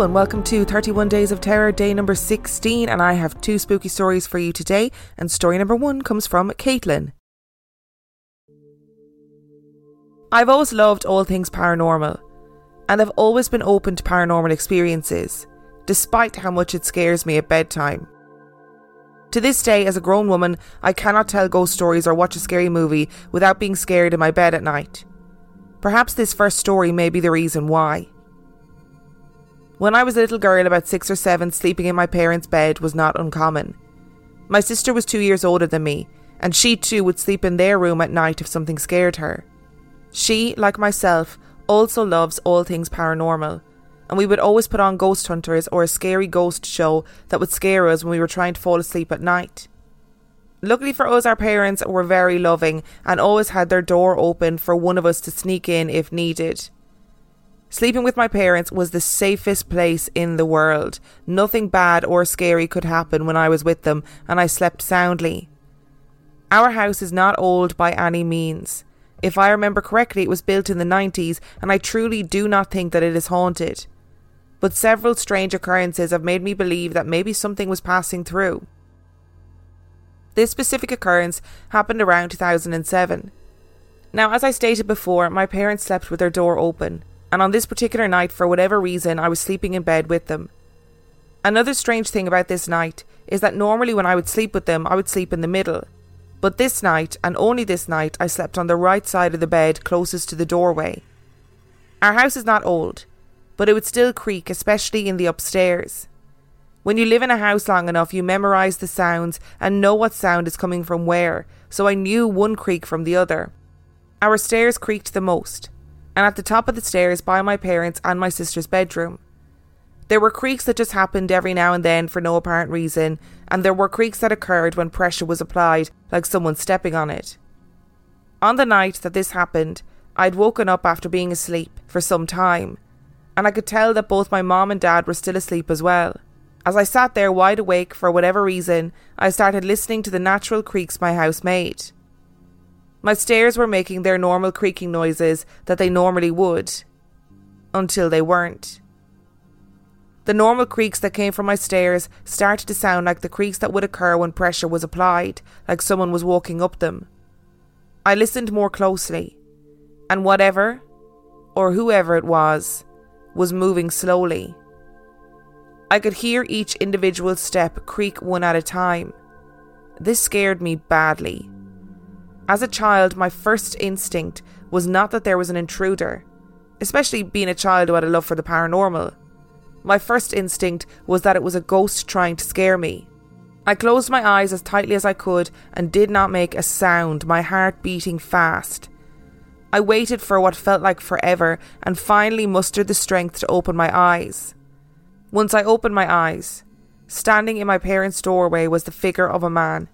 And welcome to 31 Days of Terror, day number 16, and I have two spooky stories for you today. And story number one comes from Caitlyn. I've always loved all things paranormal, and I've always been open to paranormal experiences, despite how much it scares me at bedtime. To this day, as a grown woman, I cannot tell ghost stories or watch a scary movie without being scared in my bed at night. Perhaps this first story may be the reason why. When I was a little girl, about six or seven, sleeping in my parents' bed was not uncommon. My sister was two years older than me, and she too would sleep in their room at night if something scared her. She, like myself, also loves all things paranormal, and we would always put on Ghost Hunters or a scary ghost show that would scare us when we were trying to fall asleep at night. Luckily for us, our parents were very loving and always had their door open for one of us to sneak in if needed. Sleeping with my parents was the safest place in the world. Nothing bad or scary could happen when I was with them, and I slept soundly. Our house is not old by any means. If I remember correctly, it was built in the 90s, and I truly do not think that it is haunted. But several strange occurrences have made me believe that maybe something was passing through. This specific occurrence happened around 2007. Now, as I stated before, my parents slept with their door open and on this particular night, for whatever reason, I was sleeping in bed with them. Another strange thing about this night is that normally when I would sleep with them, I would sleep in the middle. But this night, and only this night, I slept on the right side of the bed closest to the doorway. Our house is not old, but it would still creak, especially in the upstairs. When you live in a house long enough, you memorize the sounds and know what sound is coming from where, so I knew one creak from the other. Our stairs creaked the most, and at the top of the stairs by my parents' and my sister's bedroom. There were creaks that just happened every now and then for no apparent reason, and there were creaks that occurred when pressure was applied, like someone stepping on it. On the night that this happened, I'd woken up after being asleep for some time, and I could tell that both my mom and dad were still asleep as well. As I sat there wide awake for whatever reason, I started listening to the natural creaks my house made. My stairs were making their normal creaking noises that they normally would, until they weren't. The normal creaks that came from my stairs started to sound like the creaks that would occur when pressure was applied, like someone was walking up them. I listened more closely, and whatever, or whoever it was, was moving slowly. I could hear each individual step creak one at a time. This scared me badly. As a child, my first instinct was not that there was an intruder, especially being a child who had a love for the paranormal. My first instinct was that it was a ghost trying to scare me. I closed my eyes as tightly as I could and did not make a sound, my heart beating fast. I waited for what felt like forever and finally mustered the strength to open my eyes. Once I opened my eyes, standing in my parents' doorway was the figure of a man.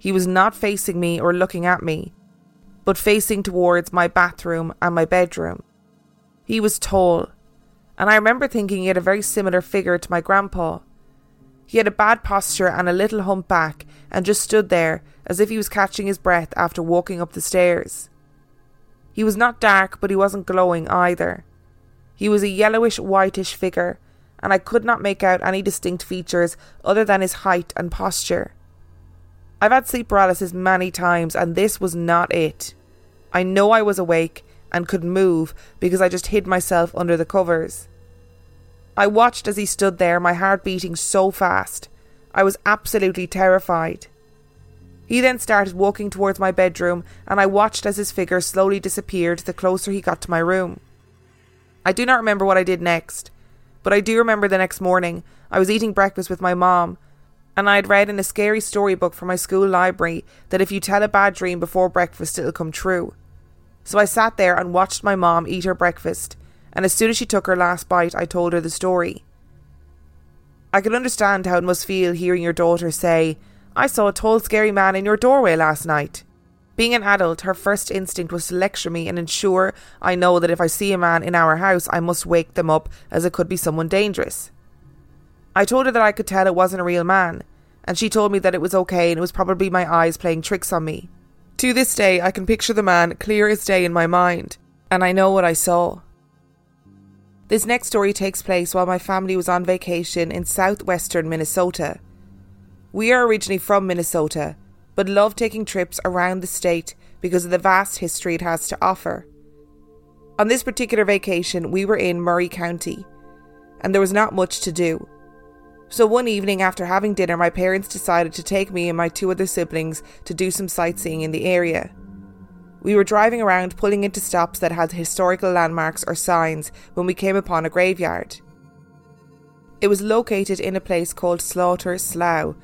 He was not facing me or looking at me, but facing towards my bathroom and my bedroom. He was tall, and I remember thinking he had a very similar figure to my grandpa. He had a bad posture and a little hump back and just stood there as if he was catching his breath after walking up the stairs. He was not dark, but he wasn't glowing either. He was a yellowish whitish figure, and I could not make out any distinct features other than his height and posture. I've had sleep paralysis many times, and this was not it. I know I was awake and could move because I just hid myself under the covers. I watched as he stood there, my heart beating so fast, I was absolutely terrified. He then started walking towards my bedroom, and I watched as his figure slowly disappeared the closer he got to my room. I do not remember what I did next, but I do remember the next morning I was eating breakfast with my mom, and I had read in a scary storybook from my school library that if you tell a bad dream before breakfast, it'll come true. So I sat there and watched my mom eat her breakfast, and as soon as she took her last bite, I told her the story. I could understand how it must feel hearing your daughter say, I saw a tall, scary man in your doorway last night. Being an adult, her first instinct was to lecture me and ensure I know that if I see a man in our house, I must wake them up as it could be someone dangerous. I told her that I could tell it wasn't a real man, and she told me that it was okay and it was probably my eyes playing tricks on me. To this day, I can picture the man clear as day in my mind, and I know what I saw. This next story takes place while my family was on vacation in southwestern Minnesota. We are originally from Minnesota, but love taking trips around the state because of the vast history it has to offer. On this particular vacation, we were in Murray County, and there was not much to do. So one evening after having dinner, my parents decided to take me and my two other siblings to do some sightseeing in the area. We were driving around, pulling into stops that had historical landmarks or signs when we came upon a graveyard. It was located in a place called Slaughter Slough,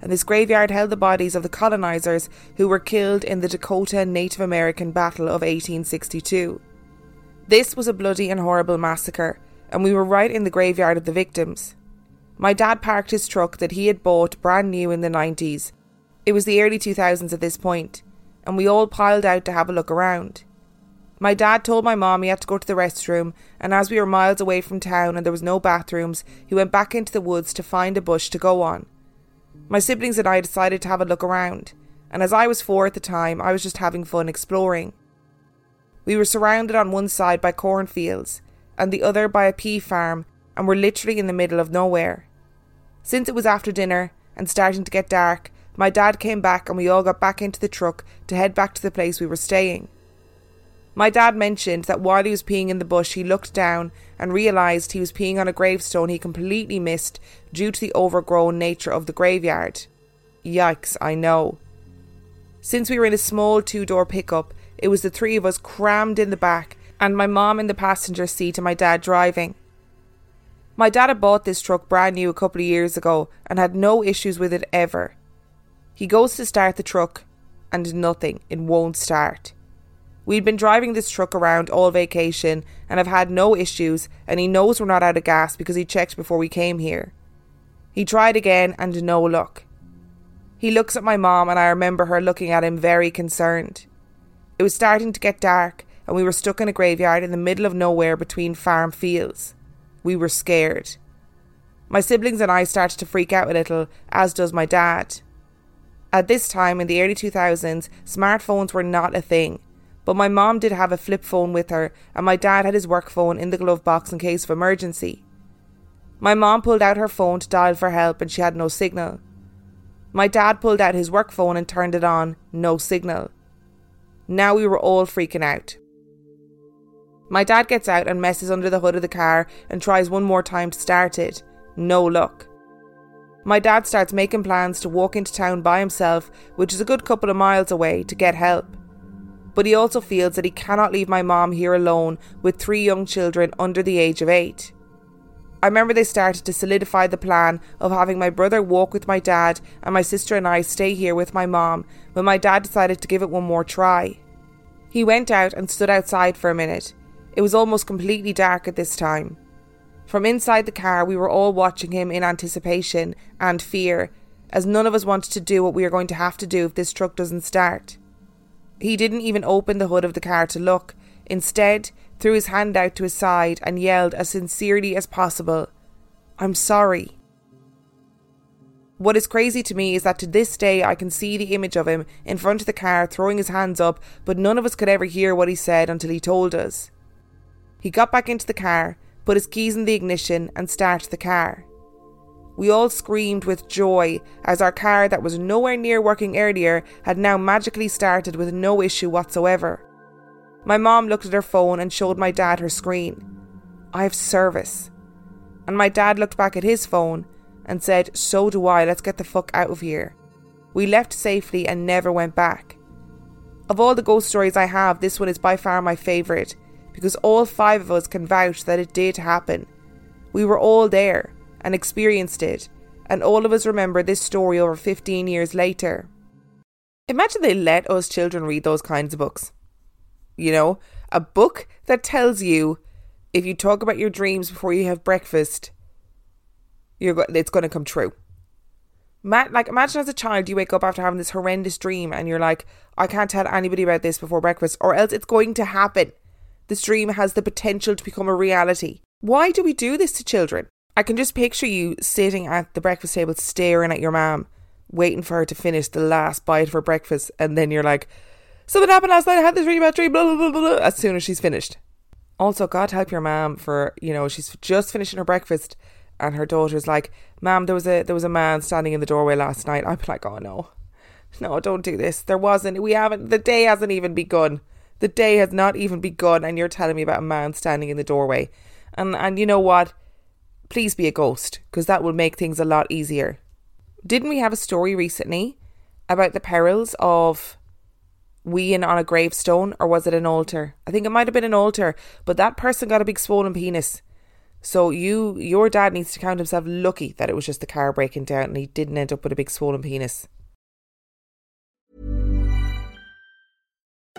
and this graveyard held the bodies of the colonisers who were killed in the Dakota Native American Battle of 1862. This was a bloody and horrible massacre, and we were right in the graveyard of the victims. My dad parked his truck that he had bought brand new in the 90s. It was the early 2000s at this point, and we all piled out to have a look around. My dad told my mom he had to go to the restroom, and as we were miles away from town and there was no bathrooms, he went back into the woods to find a bush to go on. My siblings and I decided to have a look around, and as I was four at the time, I was just having fun exploring. We were surrounded on one side by cornfields, and the other by a pea farm, and were literally in the middle of nowhere. Since it was after dinner and starting to get dark, my dad came back and we all got back into the truck to head back to the place we were staying. My dad mentioned that while he was peeing in the bush, he looked down and realised he was peeing on a gravestone he completely missed due to the overgrown nature of the graveyard. Yikes, I know. Since we were in a small two door pickup, it was the three of us crammed in the back and my mom in the passenger seat and my dad driving. My dad had bought this truck brand new a couple of years ago and had no issues with it ever. He goes to start the truck and nothing, it won't start. We'd been driving this truck around all vacation and have had no issues, and he knows we're not out of gas because he checked before we came here. He tried again and no luck. He looks at my mom, and I remember her looking at him very concerned. It was starting to get dark, and we were stuck in a graveyard in the middle of nowhere between farm fields. We were scared. My siblings and I started to freak out a little, as does my dad. At this time, in the early 2000s, smartphones were not a thing, but my mom did have a flip phone with her, and my dad had his work phone in the glove box in case of emergency. My mom pulled out her phone to dial for help, and she had no signal. My dad pulled out his work phone and turned it on, no signal. Now we were all freaking out. My dad gets out and messes under the hood of the car and tries one more time to start it. No luck. My dad starts making plans to walk into town by himself, which is a good couple of miles away, to get help. But he also feels that he cannot leave my mom here alone with three young children under the age of eight. I remember they started to solidify the plan of having my brother walk with my dad and my sister and I stay here with my mom when my dad decided to give it one more try. He went out and stood outside for a minute it was almost completely dark at this time. From inside the car, we were all watching him in anticipation and fear, as none of us wanted to do what we are going to have to do if this truck doesn't start. He didn't even open the hood of the car to look, instead, threw his hand out to his side and yelled as sincerely as possible, I'm sorry. What is crazy to me is that to this day I can see the image of him in front of the car throwing his hands up, but none of us could ever hear what he said until he told us. He got back into the car, put his keys in the ignition, and started the car. We all screamed with joy as our car, that was nowhere near working earlier, had now magically started with no issue whatsoever. My mom looked at her phone and showed my dad her screen. I have service. And my dad looked back at his phone, and said, So do I, let's get the fuck out of here. We left safely and never went back. Of all the ghost stories I have, this one is by far my favourite because all five of us can vouch that it did happen. We were all there and experienced it, and all of us remember this story over 15 years later. Imagine they let us children read those kinds of books. You know, a book that tells you if you talk about your dreams before you have breakfast, you're go- it's going to come true. Ma- like imagine as a child you wake up after having this horrendous dream and you're like, I can't tell anybody about this before breakfast, or else it's going to happen. This dream has the potential to become a reality. Why do we do this to children? I can just picture you sitting at the breakfast table staring at your mom, waiting for her to finish the last bite of her breakfast, and then you're like, Something happened last night, I had this really bad dream, blah, blah, blah, blah, as soon as she's finished. Also, God help your mom for, you know, she's just finishing her breakfast and her daughter's like, Ma'am, there was a there was a man standing in the doorway last night. Be like, Oh no. No, don't do this. There wasn't we haven't the day hasn't even begun. The day has not even begun and you're telling me about a man standing in the doorway. And and you know what? Please be a ghost, because that will make things a lot easier. Didn't we have a story recently about the perils of weeing on a gravestone, or was it an altar? I think it might have been an altar, but that person got a big swollen penis. So you, your dad needs to count himself lucky that it was just the car breaking down and he didn't end up with a big swollen penis.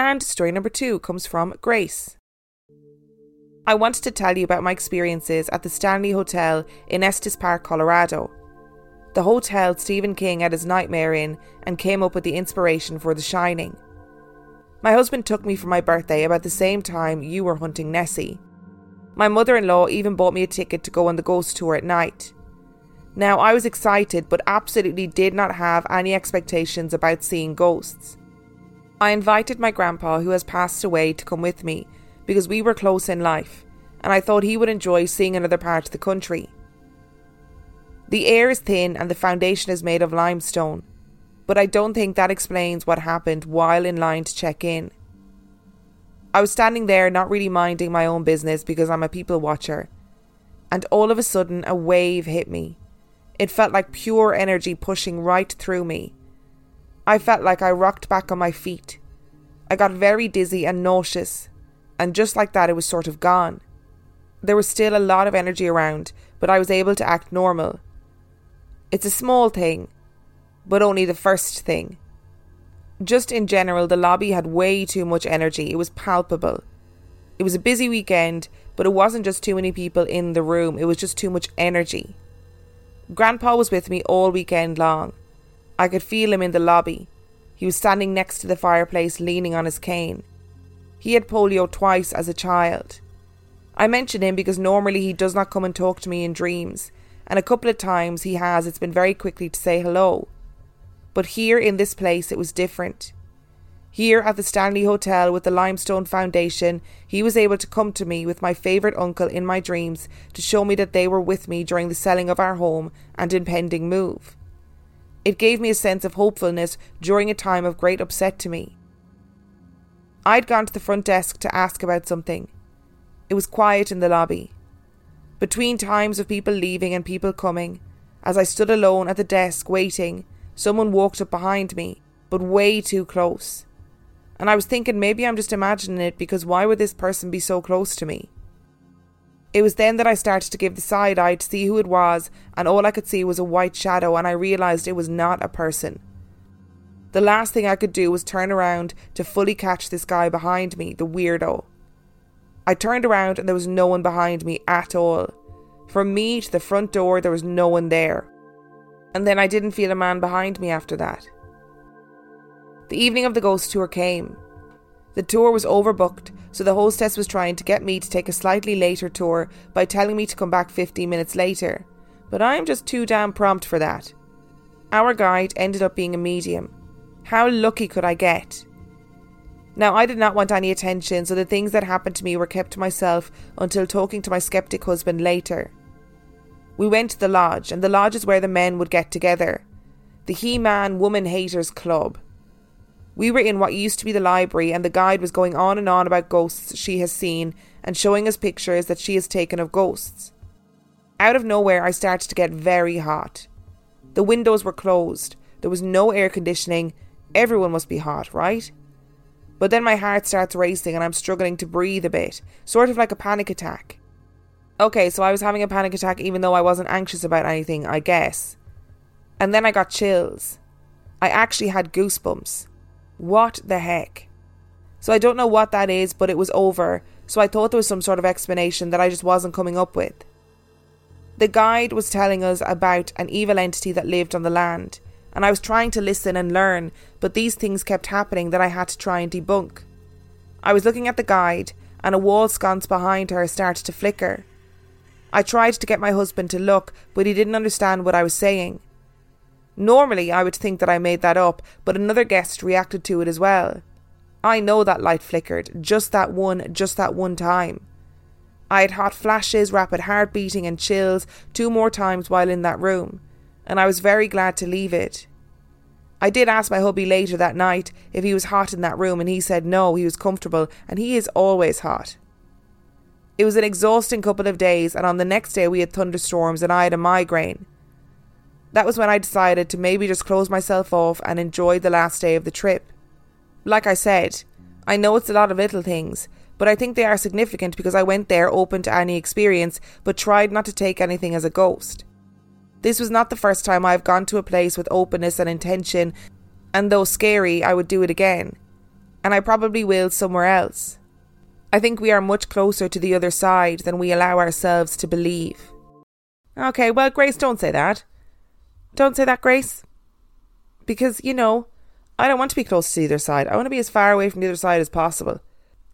And story number two comes from Grace. I wanted to tell you about my experiences at the Stanley Hotel in Estes Park, Colorado. The hotel Stephen King had his nightmare in and came up with the inspiration for The Shining. My husband took me for my birthday about the same time you were hunting Nessie. My mother in law even bought me a ticket to go on the ghost tour at night. Now, I was excited, but absolutely did not have any expectations about seeing ghosts. I invited my grandpa, who has passed away, to come with me because we were close in life, and I thought he would enjoy seeing another part of the country. The air is thin and the foundation is made of limestone, but I don't think that explains what happened while in line to check in. I was standing there not really minding my own business because I'm a people watcher, and all of a sudden a wave hit me. It felt like pure energy pushing right through me. I felt like I rocked back on my feet. I got very dizzy and nauseous, and just like that, it was sort of gone. There was still a lot of energy around, but I was able to act normal. It's a small thing, but only the first thing. Just in general, the lobby had way too much energy. It was palpable. It was a busy weekend, but it wasn't just too many people in the room, it was just too much energy. Grandpa was with me all weekend long. I could feel him in the lobby. He was standing next to the fireplace, leaning on his cane. He had polio twice as a child. I mention him because normally he does not come and talk to me in dreams, and a couple of times he has, it's been very quickly to say hello. But here in this place, it was different. Here at the Stanley Hotel with the Limestone Foundation, he was able to come to me with my favourite uncle in my dreams to show me that they were with me during the selling of our home and impending move. It gave me a sense of hopefulness during a time of great upset to me. I'd gone to the front desk to ask about something. It was quiet in the lobby. Between times of people leaving and people coming, as I stood alone at the desk waiting, someone walked up behind me, but way too close. And I was thinking maybe I'm just imagining it because why would this person be so close to me? It was then that I started to give the side eye to see who it was, and all I could see was a white shadow, and I realised it was not a person. The last thing I could do was turn around to fully catch this guy behind me, the weirdo. I turned around and there was no one behind me at all. From me to the front door, there was no one there. And then I didn't feel a man behind me after that. The evening of the ghost tour came. The tour was overbooked, so the hostess was trying to get me to take a slightly later tour by telling me to come back 15 minutes later. But I am just too damn prompt for that. Our guide ended up being a medium. How lucky could I get? Now, I did not want any attention, so the things that happened to me were kept to myself until talking to my skeptic husband later. We went to the lodge, and the lodge is where the men would get together the He Man Woman Haters Club. We were in what used to be the library, and the guide was going on and on about ghosts she has seen and showing us pictures that she has taken of ghosts. Out of nowhere, I started to get very hot. The windows were closed, there was no air conditioning, everyone must be hot, right? But then my heart starts racing and I'm struggling to breathe a bit, sort of like a panic attack. Okay, so I was having a panic attack even though I wasn't anxious about anything, I guess. And then I got chills. I actually had goosebumps. What the heck? So I don't know what that is, but it was over, so I thought there was some sort of explanation that I just wasn't coming up with. The guide was telling us about an evil entity that lived on the land, and I was trying to listen and learn, but these things kept happening that I had to try and debunk. I was looking at the guide, and a wall sconce behind her started to flicker. I tried to get my husband to look, but he didn't understand what I was saying. Normally, I would think that I made that up, but another guest reacted to it as well. I know that light flickered, just that one, just that one time. I had hot flashes, rapid heart beating, and chills two more times while in that room and I was very glad to leave it. I did ask my hubby later that night if he was hot in that room, and he said no, he was comfortable, and he is always hot. It was an exhausting couple of days, and on the next day we had thunderstorms, and I had a migraine. That was when I decided to maybe just close myself off and enjoy the last day of the trip. Like I said, I know it's a lot of little things, but I think they are significant because I went there open to any experience, but tried not to take anything as a ghost. This was not the first time I've gone to a place with openness and intention, and though scary, I would do it again. And I probably will somewhere else. I think we are much closer to the other side than we allow ourselves to believe. Okay, well, Grace, don't say that. Don't say that, Grace. Because, you know, I don't want to be close to either side. I want to be as far away from the other side as possible.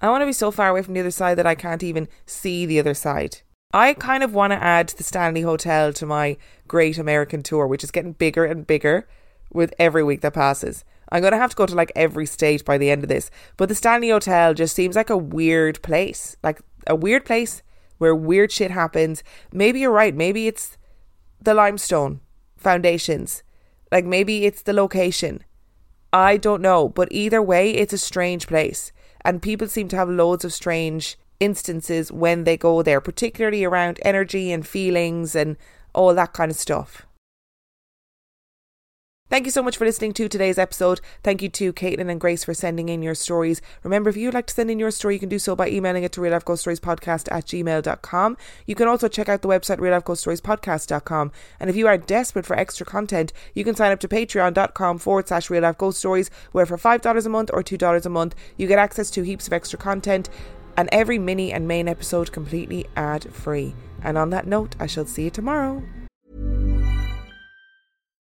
I want to be so far away from the other side that I can't even see the other side. I kind of want to add the Stanley Hotel to my Great American Tour, which is getting bigger and bigger with every week that passes. I'm going to have to go to like every state by the end of this. But the Stanley Hotel just seems like a weird place. Like a weird place where weird shit happens. Maybe you're right. Maybe it's the limestone foundations. Like maybe it's the location. I don't know. But either way, it's a strange place. And people seem to have loads of strange instances when they go there, particularly around energy and feelings and all that kind of stuff. Thank you so much for listening to today's episode. Thank you to Caitlyn and Grace for sending in your stories. Remember, if you'd like to send in your story, you can do so by emailing it to real life ghost stories podcast at gmail.com. You can also check out the website real life ghost stories podcast.com. And if you are desperate for extra content, you can sign up to patreon.com forward slash real life ghost stories, where for $5 a month or $2 a month, you get access to heaps of extra content and every mini and main episode completely ad free. And on that note, I shall see you tomorrow.